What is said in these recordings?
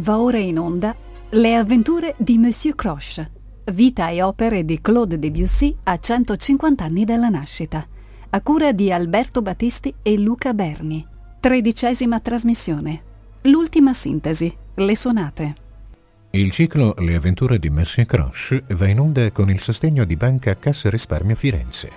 Va ora in onda Le avventure di Monsieur Croche, vita e opere di Claude Debussy a 150 anni dalla nascita, a cura di Alberto Battisti e Luca Berni. Tredicesima trasmissione. L'ultima sintesi, le sonate. Il ciclo Le avventure di Monsieur Croche va in onda con il sostegno di Banca Cassa Risparmio Firenze.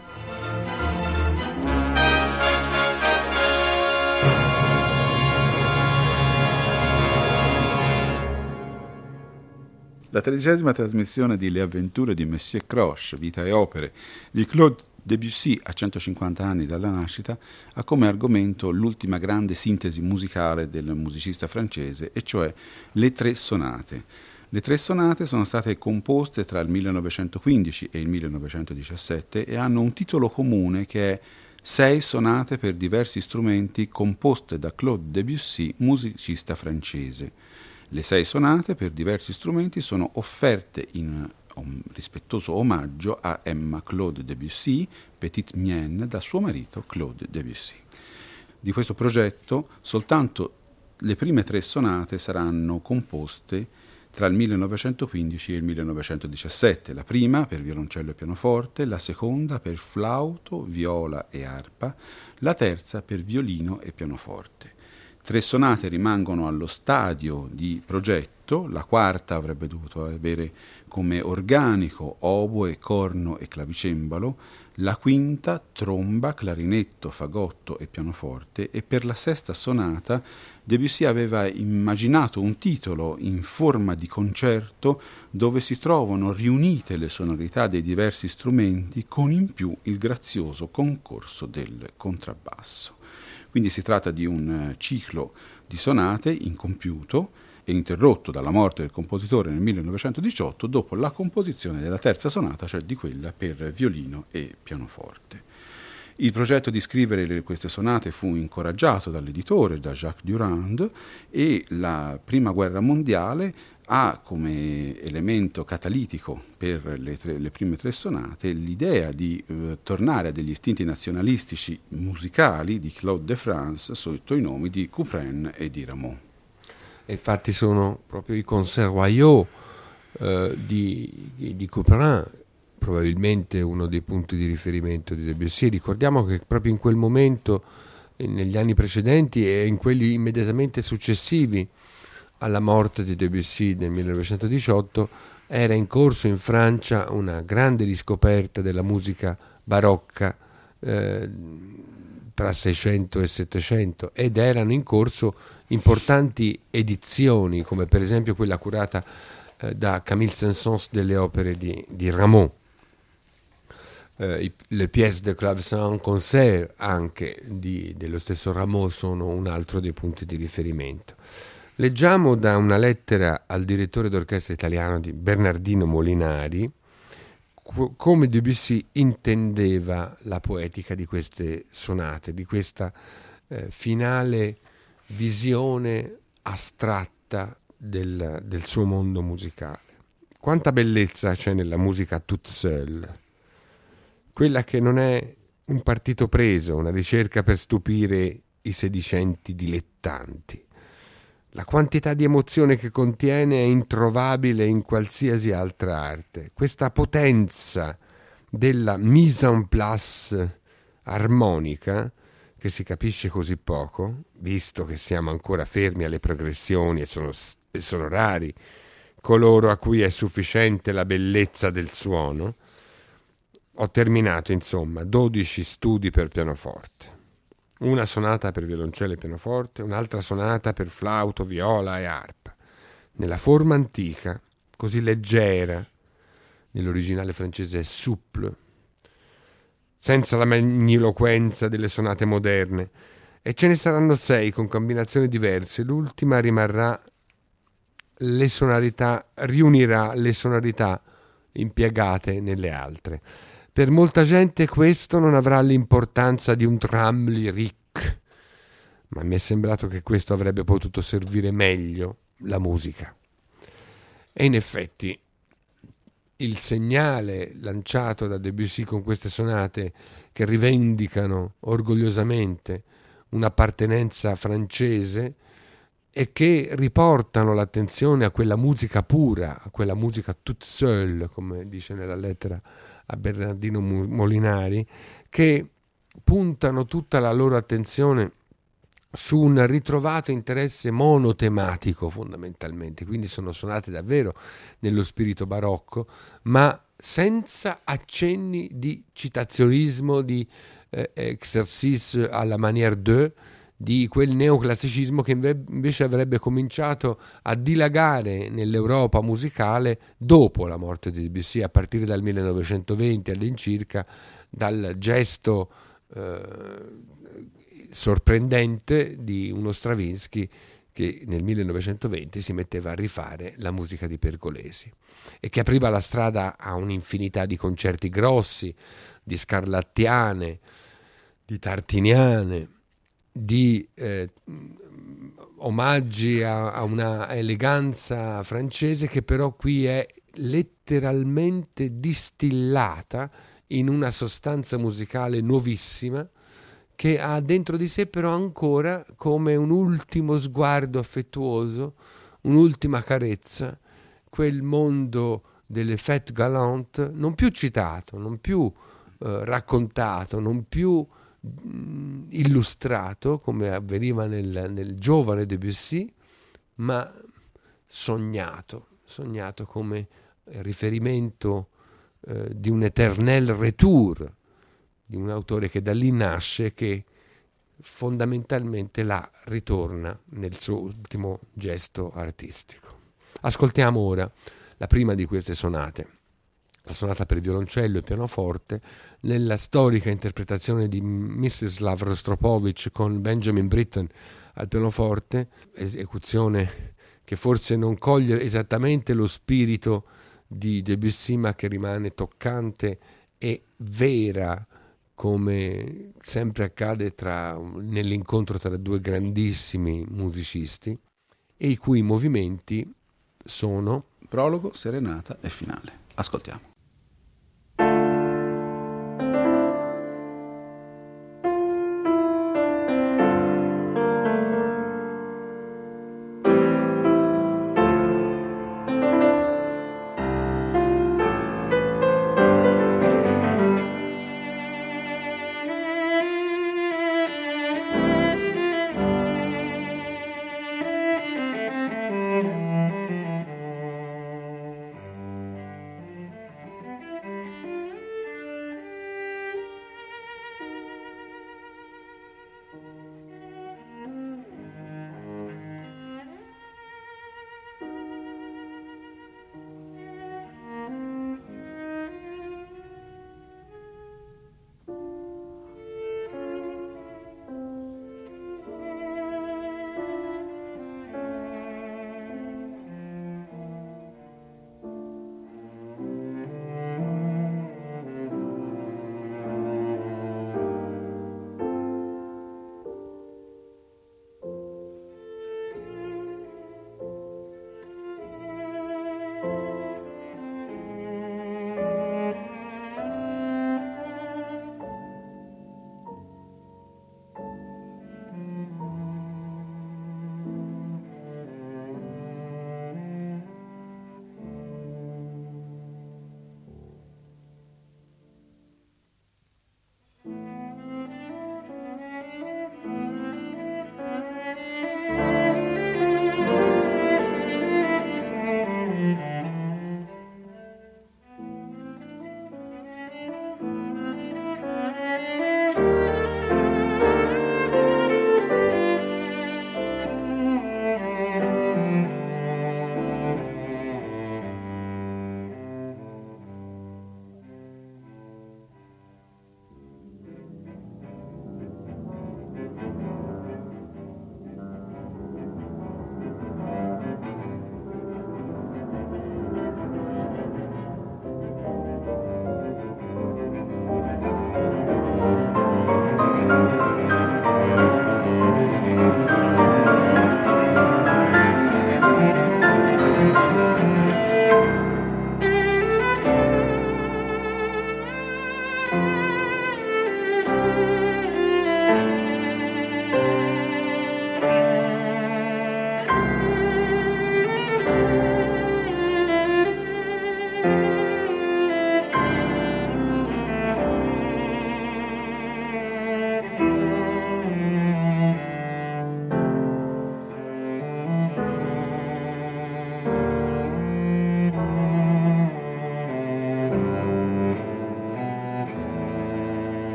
La tredicesima trasmissione di Le avventure di Monsieur Croche, Vita e opere, di Claude Debussy a 150 anni dalla nascita, ha come argomento l'ultima grande sintesi musicale del musicista francese, e cioè le tre sonate. Le tre sonate sono state composte tra il 1915 e il 1917 e hanno un titolo comune che è Sei sonate per diversi strumenti composte da Claude Debussy, musicista francese. Le sei sonate per diversi strumenti sono offerte in un rispettoso omaggio a Emma Claude Debussy, Petite Mienne, da suo marito Claude Debussy. Di questo progetto soltanto le prime tre sonate saranno composte tra il 1915 e il 1917, la prima per violoncello e pianoforte, la seconda per flauto, viola e arpa, la terza per violino e pianoforte. Tre sonate rimangono allo stadio di progetto, la quarta avrebbe dovuto avere come organico oboe, corno e clavicembalo, la quinta tromba, clarinetto, fagotto e pianoforte. E per la sesta sonata Debussy aveva immaginato un titolo in forma di concerto dove si trovano riunite le sonorità dei diversi strumenti con in più il grazioso concorso del contrabbasso. Quindi si tratta di un eh, ciclo di sonate incompiuto e interrotto dalla morte del compositore nel 1918 dopo la composizione della terza sonata, cioè di quella per violino e pianoforte. Il progetto di scrivere queste sonate fu incoraggiato dall'editore, da Jacques Durand, e la Prima Guerra Mondiale ha come elemento catalitico per le, tre, le prime tre sonate l'idea di eh, tornare a degli istinti nazionalistici musicali di Claude de France sotto i nomi di Couperin e di Rameau. Infatti sono proprio i conservaillot eh, di, di Couperin probabilmente uno dei punti di riferimento di Debussy. Ricordiamo che proprio in quel momento, negli anni precedenti e in quelli immediatamente successivi, alla morte di Debussy nel 1918 era in corso in Francia una grande riscoperta della musica barocca eh, tra 600 e 700 ed erano in corso importanti edizioni come per esempio quella curata eh, da Camille Saint-Saëns delle opere di, di Rameau. Eh, le pièce de clavecin concert anche di, dello stesso Rameau sono un altro dei punti di riferimento. Leggiamo da una lettera al direttore d'orchestra italiano di Bernardino Molinari come Debussy intendeva la poetica di queste sonate, di questa eh, finale visione astratta del, del, suo mondo musicale. Quanta bellezza c'è nella musica toute seule, quella che non è un partito preso, una ricerca per stupire i sedicenti dilettanti la quantità di emozione che contiene è introvabile in qualsiasi altra arte. Questa potenza della mise en place armonica, che si capisce così poco, visto che siamo ancora fermi alle progressioni e sono, e sono rari coloro a cui è sufficiente la bellezza del suono, ho terminato insomma 12 studi per pianoforte una sonata per violoncello e pianoforte, un'altra sonata per flauto, viola e arpa, nella forma antica, così leggera, nell'originale francese è souple, senza la magniloquenza delle sonate moderne, e ce ne saranno sei con combinazioni diverse, l'ultima rimarrà le sonorità, riunirà le sonorità impiegate nelle altre. Per molta gente questo non avrà l'importanza di un tram lyrique, ma mi è sembrato che questo avrebbe potuto servire meglio la musica. E in effetti il segnale lanciato da Debussy con queste sonate che rivendicano orgogliosamente un'appartenenza francese e che riportano l'attenzione a quella musica pura, a quella musica toute seule, come dice nella lettera a Bernardino Molinari, che puntano tutta la loro attenzione su un ritrovato interesse monotematico fondamentalmente, quindi sono suonate davvero nello spirito barocco, ma senza accenni di citazionismo, di eh, exercice alla manière de, di quel neoclassicismo che invece avrebbe cominciato a dilagare nell'Europa musicale dopo la morte di Debussy, a partire dal 1920 all'incirca, dal gesto eh, sorprendente di uno Stravinsky che nel 1920 si metteva a rifare la musica di Pergolesi e che apriva la strada a un'infinità di concerti grossi, di scarlattiane, di tartiniane, di eh, omaggi a, a una eleganza francese che però qui è letteralmente distillata in una sostanza musicale nuovissima che ha dentro di sé però ancora come un ultimo sguardo affettuoso, un'ultima carezza, quel mondo delle fête galante non più citato, non più eh, raccontato, non più illustrato come avveniva nel, nel giovane Debussy, ma sognato, sognato come riferimento eh, di un éternel retour di un autore che da lì nasce, che fondamentalmente là ritorna nel suo ultimo gesto artistico. Ascoltiamo ora la prima di queste sonate, la sonata per violoncello e pianoforte, nella storica interpretazione di Mrs. Rostropovich con Benjamin Britten al pianoforte, esecuzione che forse non coglie esattamente lo spirito di Debussy, ma che rimane toccante e vera come sempre accade tra, nell'incontro tra due grandissimi musicisti e i cui movimenti sono prologo, serenata e finale. Ascoltiamo.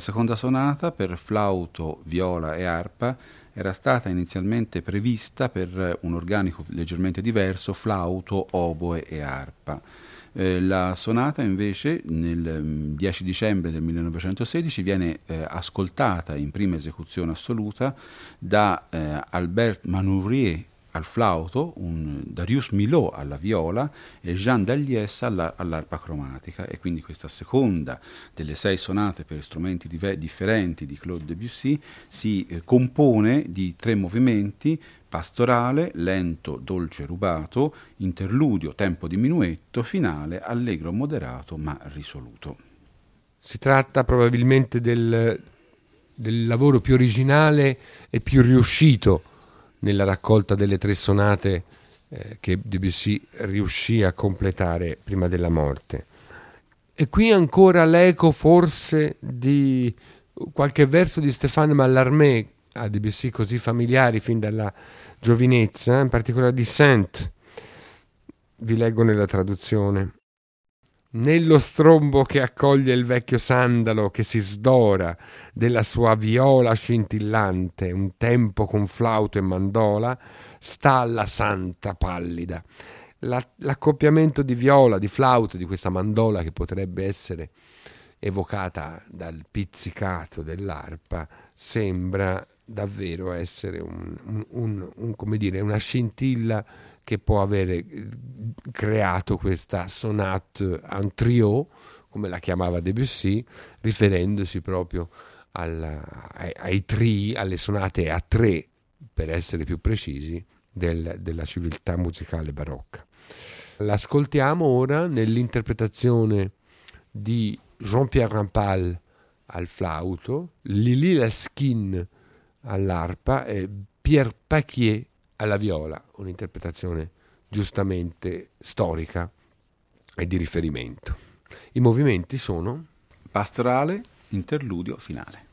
La seconda sonata per flauto, viola e arpa era stata inizialmente prevista per un organico leggermente diverso, flauto, oboe e arpa. Eh, la sonata invece nel 10 mm, dicembre del 1916 viene eh, ascoltata in prima esecuzione assoluta da eh, Albert Manouvrier al flauto, un Darius Milhaud alla viola e Jean Dalliès alla, all'arpa cromatica e quindi questa seconda delle sei sonate per strumenti dive- differenti di Claude Debussy si eh, compone di tre movimenti pastorale, lento, dolce, rubato, interludio, tempo di minuetto, finale, allegro, moderato ma risoluto. Si tratta probabilmente del, del lavoro più originale e più riuscito nella raccolta delle tre sonate eh, che Debussy riuscì a completare prima della morte. E qui ancora l'eco forse di qualche verso di Stéphane Mallarmé a Debussy così familiari fin dalla giovinezza, in particolare di Saint. Vi leggo nella traduzione nello strombo che accoglie il vecchio sandalo che si sdora della sua viola scintillante, un tempo con flauto e mandola, sta la santa pallida. La, l'accoppiamento di viola, di flauto, di questa mandola che potrebbe essere evocata dal pizzicato dell'arpa, sembra davvero essere un, un, un, una scintilla che può avere creato questa sonate en trio, come la chiamava Debussy, riferendosi proprio al, ai, ai tri, alle sonate a tre, per essere più precisi, del, della civiltà musicale barocca. L'ascoltiamo ora nell'interpretazione di Jean-Pierre Rampal al flauto, Lili Laskin all'arpa e Pierre Paquier alla viola, un'interpretazione giustamente storica e di riferimento. I movimenti sono pastorale, interludio, finale.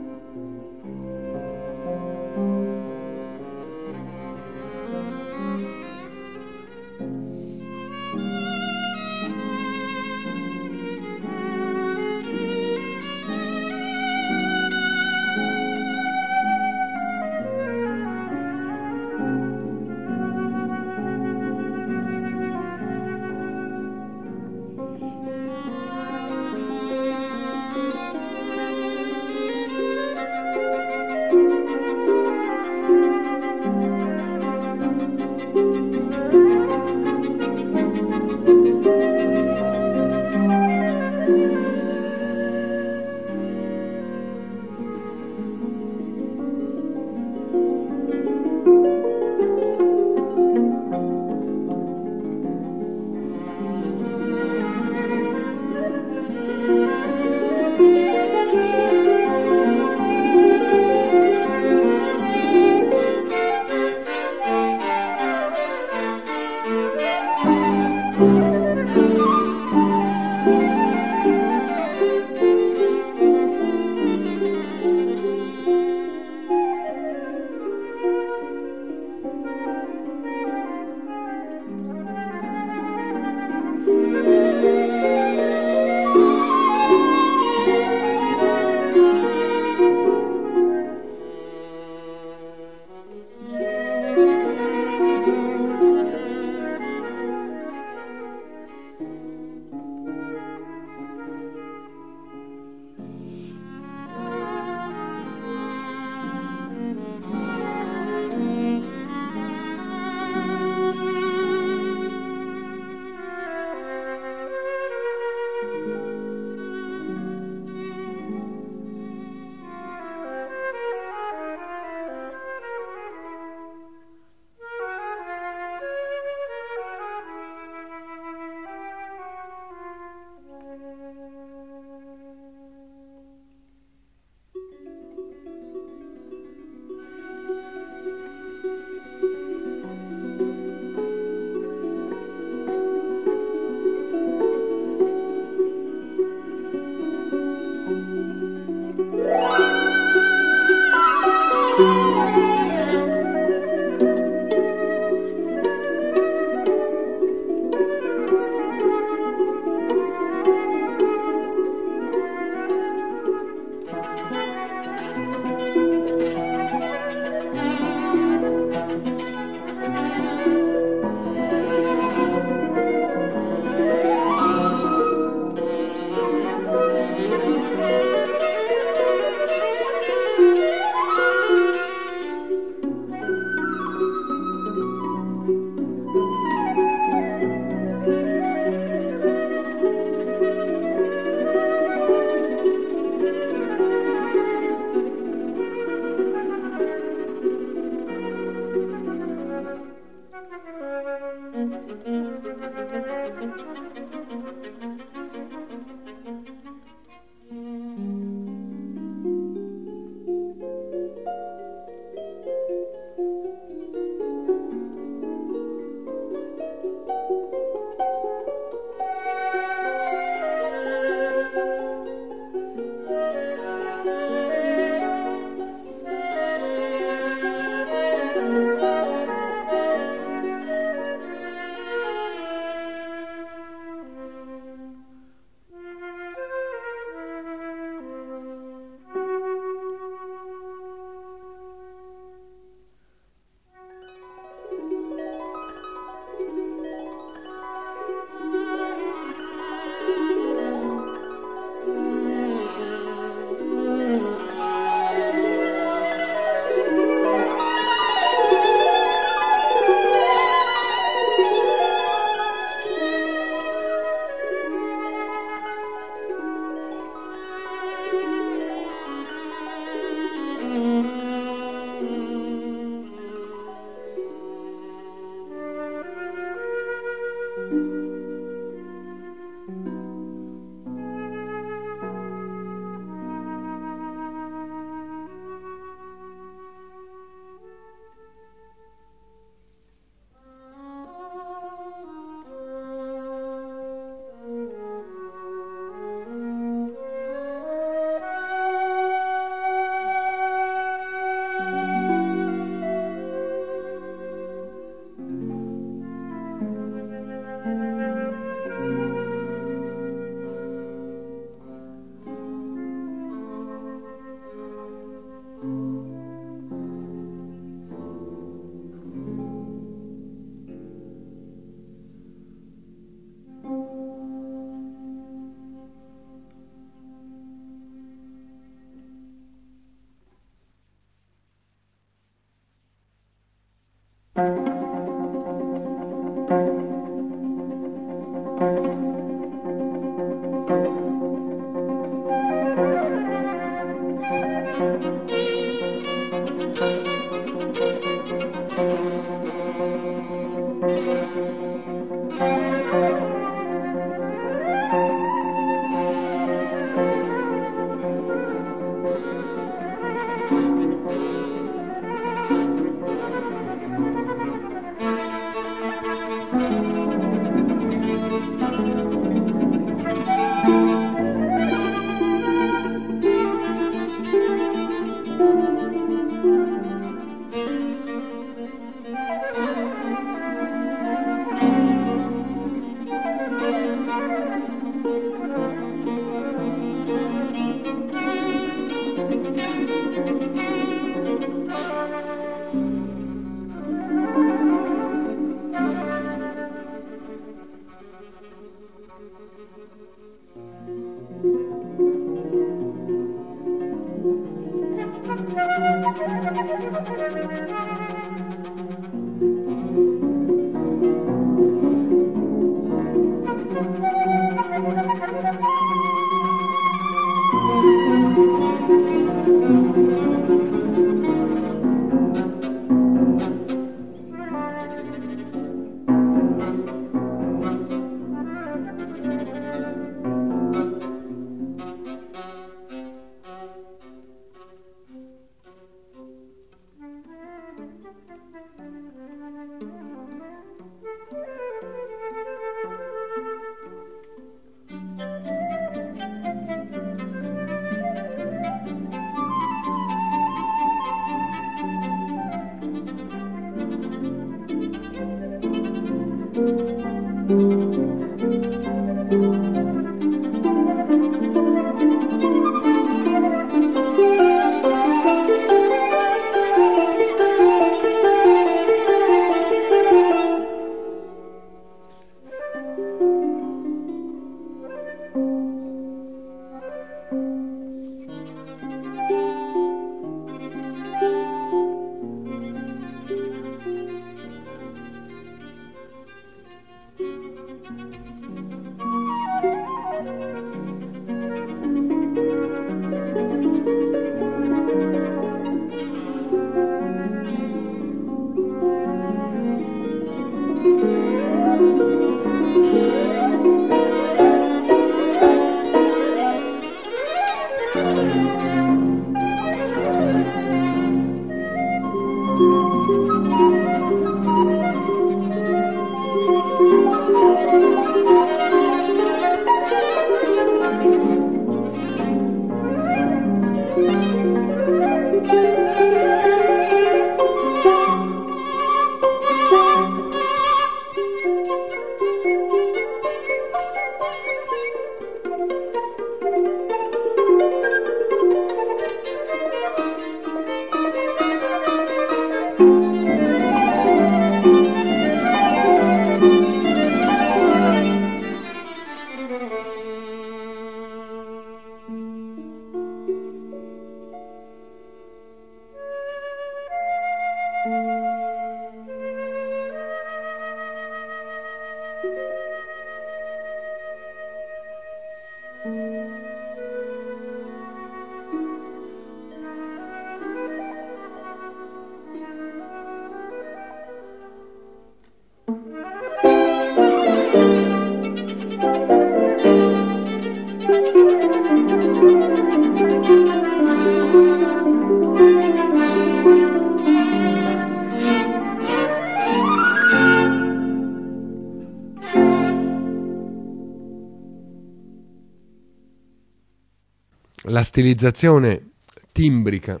La stilizzazione timbrica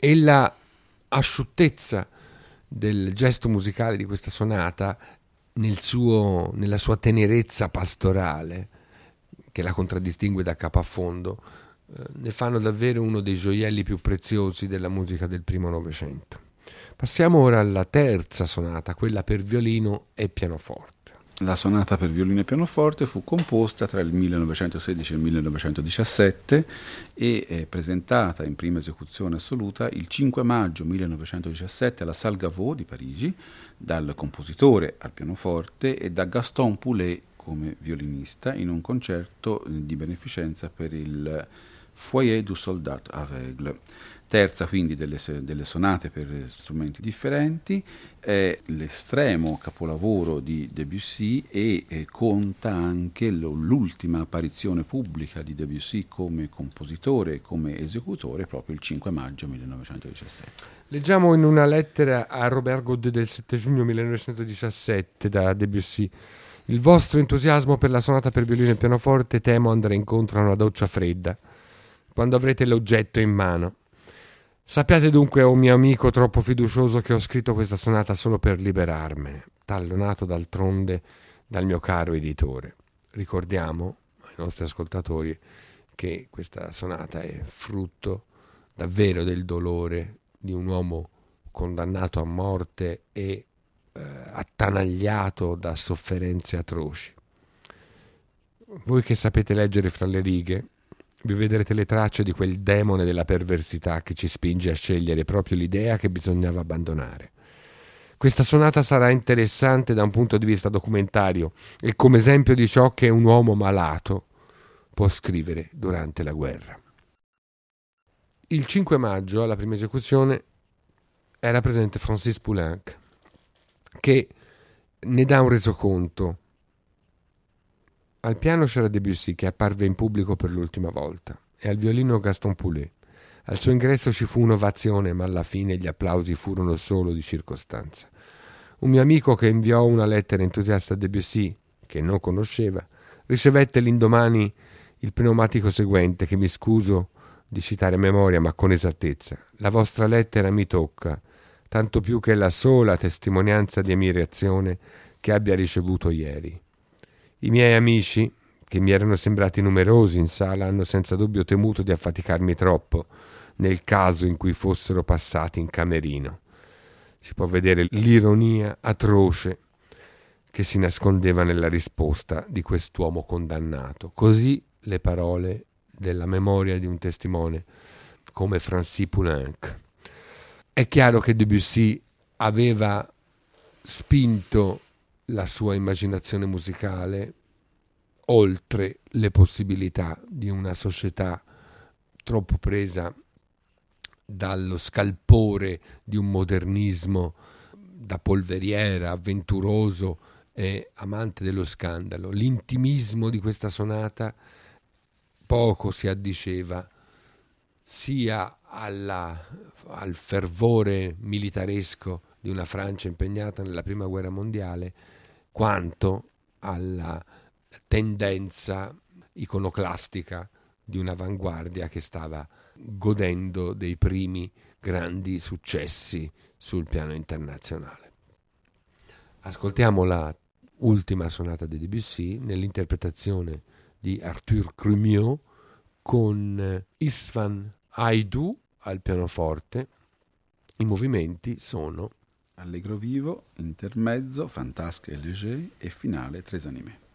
e la asciuttezza del gesto musicale di questa sonata nel suo, nella sua tenerezza pastorale che la contraddistingue da capo a fondo eh, ne fanno davvero uno dei gioielli più preziosi della musica del primo Novecento. Passiamo ora alla terza sonata, quella per violino e pianoforte. La sonata per violino e pianoforte fu composta tra il 1916 e il 1917 e è presentata in prima esecuzione assoluta il 5 maggio 1917 alla Salle Gaveau di Parigi dal compositore al pianoforte e da Gaston Poulet come violinista in un concerto di beneficenza per il Foyer du Soldat Aveugle terza quindi delle, delle, sonate per strumenti differenti, è l'estremo capolavoro di Debussy e eh, conta anche lo, l'ultima apparizione pubblica di Debussy come compositore e come esecutore proprio il 5 maggio 1917. Leggiamo in una lettera a Robert Godet del 7 giugno 1917 da Debussy. Il vostro entusiasmo per la sonata per violino e pianoforte temo andrà incontro a una doccia fredda quando avrete l'oggetto in mano. Sappiate dunque, o oh mio amico troppo fiducioso, che ho scritto questa sonata solo per liberarmene, tallonato d'altronde dal mio caro editore. Ricordiamo ai nostri ascoltatori che questa sonata è frutto davvero del dolore di un uomo condannato a morte e eh, attanagliato da sofferenze atroci. Voi che sapete leggere fra le righe, vi vedrete le tracce di quel demone della perversità che ci spinge a scegliere proprio l'idea che bisognava abbandonare. Questa sonata sarà interessante da un punto di vista documentario e come esempio di ciò che un uomo malato può scrivere durante la guerra. Il 5 maggio, alla prima esecuzione, era presente Francis Poulenc, che ne dà un resoconto al piano c'era Debussy che apparve in pubblico per l'ultima volta e al violino Gaston Poulet. Al suo ingresso ci fu un'ovazione, ma alla fine gli applausi furono solo di circostanza. Un mio amico che inviò una lettera entusiasta a Debussy, che non conosceva, ricevette l'indomani il pneumatico seguente, che mi scuso di citare a memoria, ma con esattezza. La vostra lettera mi tocca, tanto più che è la sola testimonianza di ammirazione che abbia ricevuto ieri. I miei amici, che mi erano sembrati numerosi in sala, hanno senza dubbio temuto di affaticarmi troppo nel caso in cui fossero passati in camerino. Si può vedere l'ironia atroce che si nascondeva nella risposta di quest'uomo condannato. Così le parole della memoria di un testimone come Francis Poulenc. È chiaro che Debussy aveva spinto la sua immaginazione musicale oltre le possibilità di una società troppo presa dallo scalpore di un modernismo da polveriera, avventuroso e amante dello scandalo. L'intimismo di questa sonata poco si addiceva sia alla, al fervore militaresco di una Francia impegnata nella prima guerra mondiale, quanto alla tendenza iconoclastica di un'avanguardia che stava godendo dei primi grandi successi sul piano internazionale. Ascoltiamo la ultima sonata di Debussy nell'interpretazione di Arthur Crumiot con Isvan Haidou al pianoforte. I movimenti sono Allegro vivo, intermezzo, fantasque et léger e finale tres animé.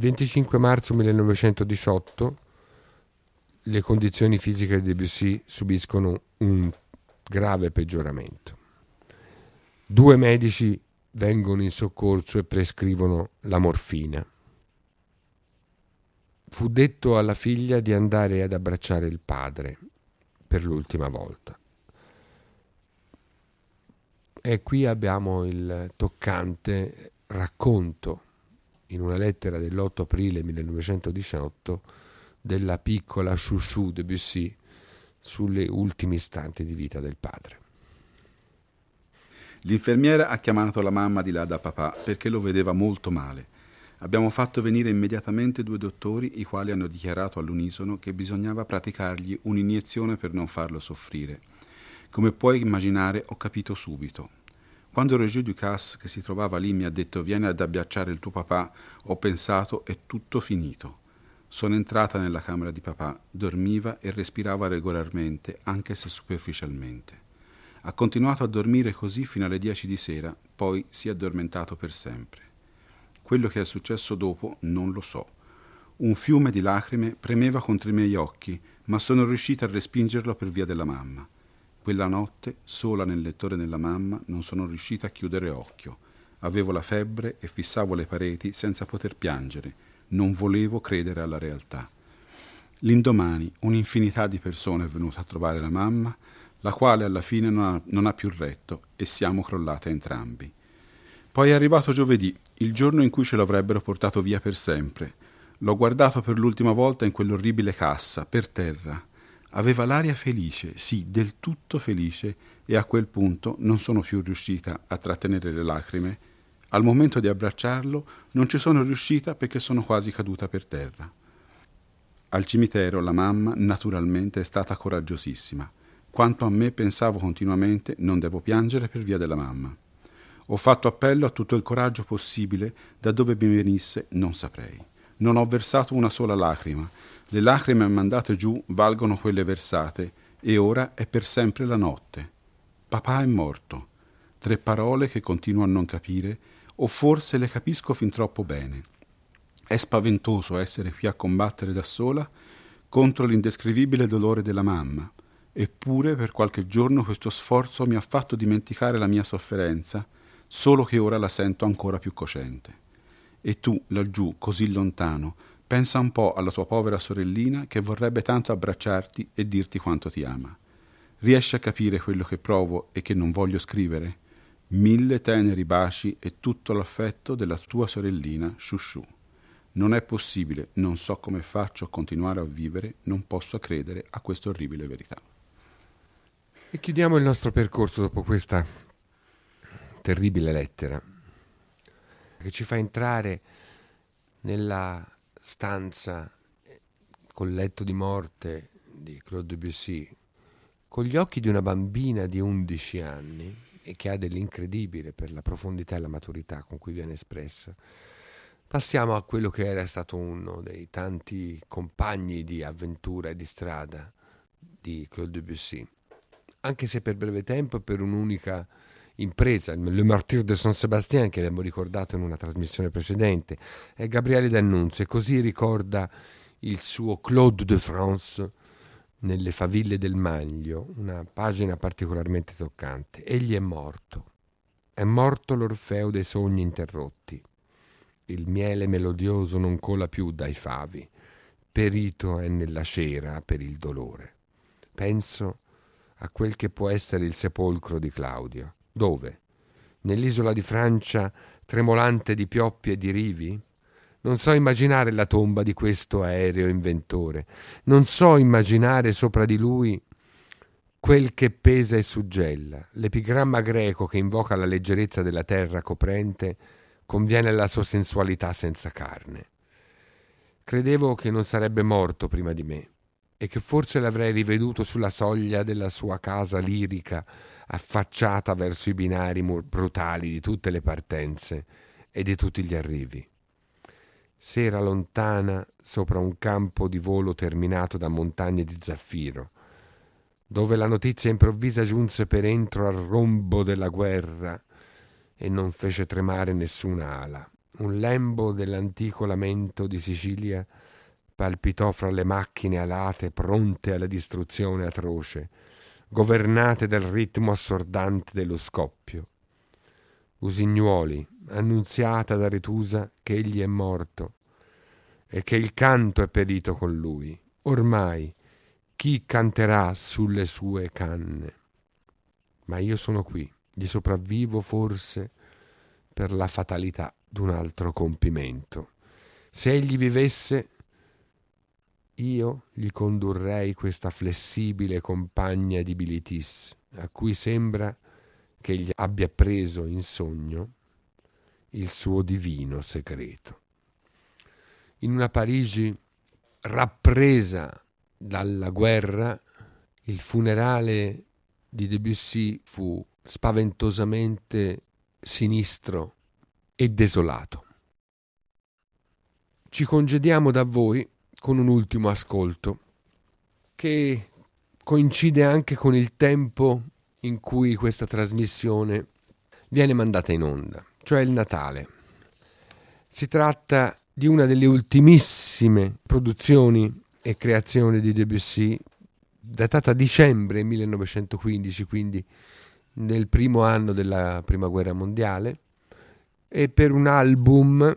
25 marzo 1918 le condizioni fisiche di Debussy subiscono un grave peggioramento. Due medici vengono in soccorso e prescrivono la morfina. Fu detto alla figlia di andare ad abbracciare il padre per l'ultima volta. E qui abbiamo il toccante racconto in una lettera dell'8 aprile 1918 della piccola Chouchou Debussy sulle ultimi istanti di vita del padre. L'infermiera ha chiamato la mamma di là da papà perché lo vedeva molto male. Abbiamo fatto venire immediatamente due dottori, i quali hanno dichiarato all'unisono che bisognava praticargli un'iniezione per non farlo soffrire. Come puoi immaginare, ho capito subito. Quando Roger Ducasse, che si trovava lì, mi ha detto vieni ad abbracciare il tuo papà, ho pensato è tutto finito. Sono entrata nella camera di papà, dormiva e respirava regolarmente, anche se superficialmente. Ha continuato a dormire così fino alle dieci di sera, poi si è addormentato per sempre. Quello che è successo dopo non lo so. Un fiume di lacrime premeva contro i miei occhi, ma sono riuscita a respingerlo per via della mamma. Quella notte, sola nel lettore della mamma, non sono riuscita a chiudere occhio. Avevo la febbre e fissavo le pareti senza poter piangere. Non volevo credere alla realtà. L'indomani un'infinità di persone è venuta a trovare la mamma, la quale alla fine non ha, non ha più retto e siamo crollate entrambi. Poi è arrivato giovedì, il giorno in cui ce l'avrebbero portato via per sempre. L'ho guardato per l'ultima volta in quell'orribile cassa, per terra. Aveva l'aria felice, sì, del tutto felice, e a quel punto non sono più riuscita a trattenere le lacrime. Al momento di abbracciarlo non ci sono riuscita perché sono quasi caduta per terra. Al cimitero la mamma, naturalmente, è stata coraggiosissima. Quanto a me pensavo continuamente non devo piangere per via della mamma. Ho fatto appello a tutto il coraggio possibile, da dove mi venisse non saprei. Non ho versato una sola lacrima. Le lacrime mandate giù valgono quelle versate, e ora è per sempre la notte. Papà è morto. Tre parole che continuo a non capire, o forse le capisco fin troppo bene. È spaventoso essere qui a combattere da sola contro l'indescrivibile dolore della mamma, eppure per qualche giorno questo sforzo mi ha fatto dimenticare la mia sofferenza solo che ora la sento ancora più cosciente. E tu, laggiù, così lontano, pensa un po' alla tua povera sorellina che vorrebbe tanto abbracciarti e dirti quanto ti ama. Riesci a capire quello che provo e che non voglio scrivere? Mille teneri baci e tutto l'affetto della tua sorellina Shushu. Non è possibile, non so come faccio a continuare a vivere, non posso credere a questa orribile verità. E chiudiamo il nostro percorso dopo questa terribile lettera che ci fa entrare nella stanza col letto di morte di Claude Debussy con gli occhi di una bambina di 11 anni e che ha dell'incredibile per la profondità e la maturità con cui viene espressa. Passiamo a quello che era stato uno dei tanti compagni di avventura e di strada di Claude Debussy, anche se per breve tempo e per un'unica impresa, Le Martyr de Saint-Sébastien che abbiamo ricordato in una trasmissione precedente, è Gabriele D'Annunzio e così ricorda il suo Claude de France nelle faville del Maglio, una pagina particolarmente toccante. Egli è morto. È morto l'Orfeo dei sogni interrotti. Il miele melodioso non cola più dai favi. Perito è nella cera per il dolore. Penso a quel che può essere il sepolcro di Claudio. Dove? Nell'isola di Francia tremolante di pioppi e di rivi? Non so immaginare la tomba di questo aereo inventore. Non so immaginare sopra di lui quel che pesa e suggella. L'epigramma greco che invoca la leggerezza della terra coprente conviene alla sua sensualità senza carne. Credevo che non sarebbe morto prima di me e che forse l'avrei riveduto sulla soglia della sua casa lirica affacciata verso i binari brutali di tutte le partenze e di tutti gli arrivi. Sera lontana sopra un campo di volo terminato da montagne di zaffiro, dove la notizia improvvisa giunse per entro al rombo della guerra e non fece tremare nessuna ala. Un lembo dell'antico lamento di Sicilia palpitò fra le macchine alate pronte alla distruzione atroce governate dal ritmo assordante dello scoppio. Usignuoli, annunziata da Retusa che egli è morto e che il canto è perito con lui. Ormai chi canterà sulle sue canne? Ma io sono qui, gli sopravvivo forse per la fatalità d'un altro compimento. Se egli vivesse, io gli condurrei questa flessibile compagna di Bilitis, a cui sembra che egli abbia preso in sogno il suo divino segreto. In una Parigi rappresa dalla guerra, il funerale di Debussy fu spaventosamente sinistro e desolato. Ci congediamo da voi con un ultimo ascolto che coincide anche con il tempo in cui questa trasmissione viene mandata in onda, cioè il Natale. Si tratta di una delle ultimissime produzioni e creazioni di Debussy, datata dicembre 1915, quindi nel primo anno della Prima Guerra Mondiale, e per un album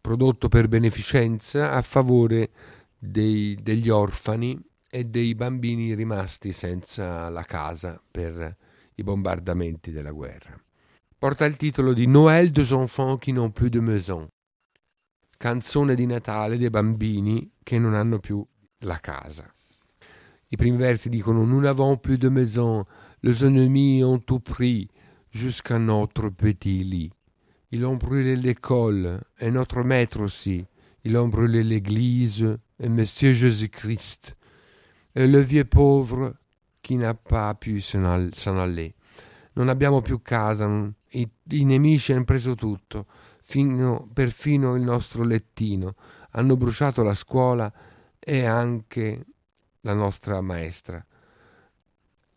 prodotto per beneficenza a favore dei, degli orfani e dei bambini rimasti senza la casa per i bombardamenti della guerra. porta il titolo di Noël des enfants qui n'ont plus de maison, canzone di Natale dei bambini che non hanno più la casa. I primi versi dicono Nous n'avons plus de maison, les ennemis ont tout pris, jusqu'à notre petit lit. Ils ont brûlé l'école, et notre maître aussi. Ils ont brûlé l'église, et Monsieur Jésus-Christ. E le vieux pauvre chi n'a pas pu s'en aller. Non abbiamo più casa, i, i nemici hanno preso tutto, fino, perfino il nostro lettino. Hanno bruciato la scuola e anche la nostra maestra.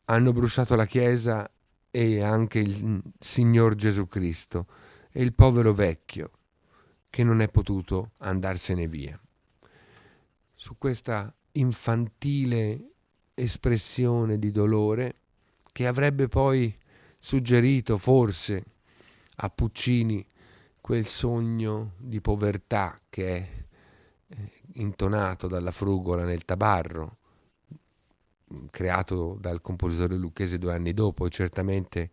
Hanno bruciato la chiesa e anche il Signor Gesù Cristo e il povero vecchio che non è potuto andarsene via. Su questa infantile espressione di dolore che avrebbe poi suggerito forse a Puccini quel sogno di povertà che è eh, intonato dalla frugola nel tabarro, creato dal compositore lucchese due anni dopo e certamente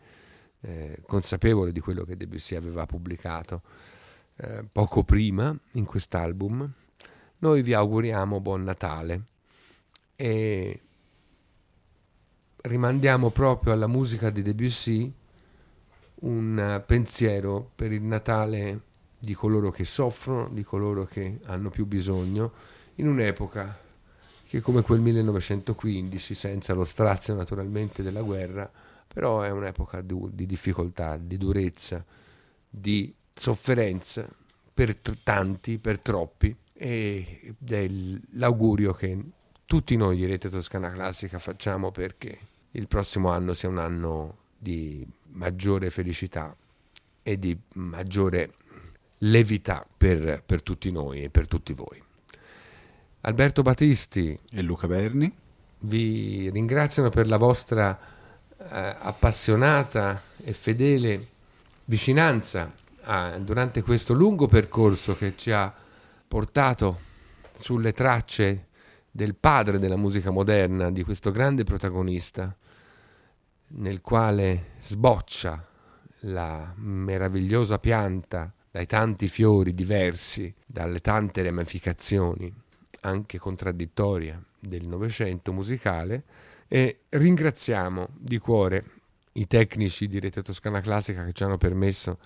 eh, consapevole di quello che Debussy aveva pubblicato eh, poco prima in quest'album, noi vi auguriamo buon Natale e rimandiamo proprio alla musica di Debussy un pensiero per il Natale di coloro che soffrono, di coloro che hanno più bisogno, in un'epoca che come quel 1915, senza lo strazio naturalmente della guerra, però è un'epoca di, di difficoltà, di durezza, di sofferenza per tanti, per troppi, e l'augurio che tutti noi di Rete Toscana Classica facciamo perché il prossimo anno sia un anno di maggiore felicità e di maggiore levità per, per tutti noi e per tutti voi. Alberto Battisti e Luca Berni vi ringraziano per la vostra eh, appassionata e fedele vicinanza a, durante questo lungo percorso che ci ha portato sulle tracce del padre della musica moderna, di questo grande protagonista, nel quale sboccia la meravigliosa pianta dai tanti fiori diversi, dalle tante ramificazioni, anche contraddittoria, del Novecento musicale, e ringraziamo di cuore i tecnici di Rete Toscana Classica che ci hanno permesso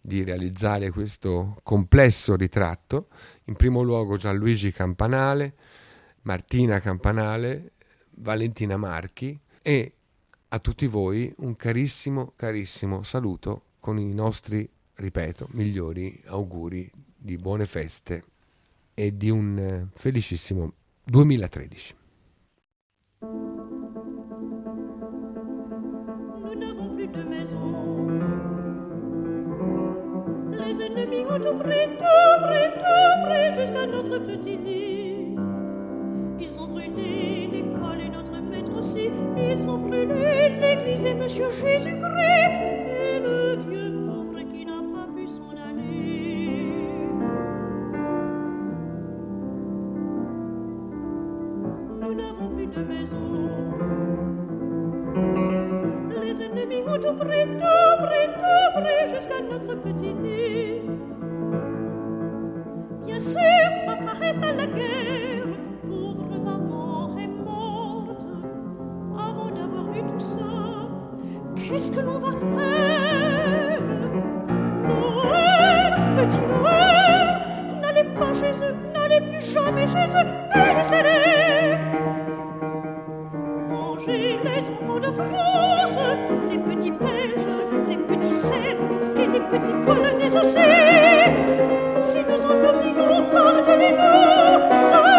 di realizzare questo complesso ritratto, in primo luogo Gianluigi Campanale, Martina Campanale, Valentina Marchi e a tutti voi un carissimo, carissimo saluto con i nostri, ripeto, migliori auguri di buone feste e di un felicissimo 2013. Tout près, tout près, tout près, jusqu'à notre petit lit. Ils ont brûlé l'école et notre maître aussi. Ils ont brûlé l'église et Monsieur Jésus-Christ et le vieux pauvre qui n'a pas pu s'en aller. Nous n'avons plus de maison. Les ennemis ont tout pris, tout pris, tout pris, jusqu'à notre petit lit sûr, papa est à la guerre, pauvre maman est morte. Avant d'avoir vu tout ça, qu'est-ce que l'on va faire? Noël, petit Noël, n'allez pas chez eux, n'allez plus jamais chez eux, laissez-les Mangez les enfants de France, les petits pêches, les petits cerfs et les petits polonais aussi. Si nous en Domino,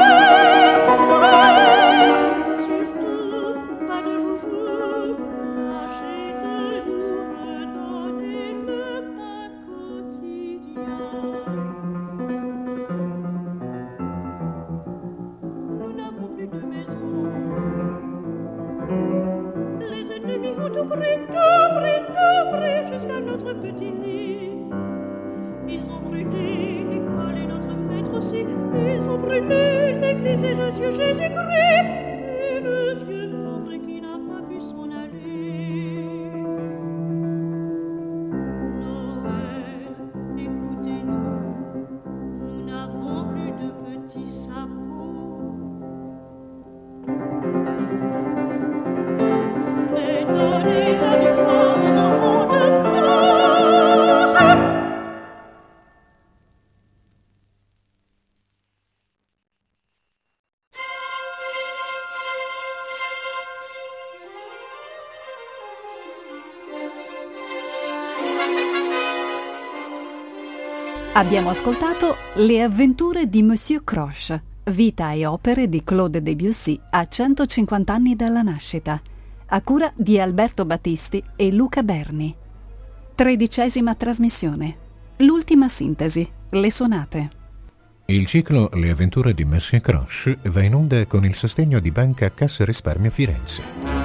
Abbiamo ascoltato Le avventure di Monsieur Croche, vita e opere di Claude Debussy a 150 anni dalla nascita, a cura di Alberto Battisti e Luca Berni. Tredicesima trasmissione. L'ultima sintesi, le sonate. Il ciclo Le avventure di Monsieur Croche va in onda con il sostegno di Banca Cassa Risparmio Firenze.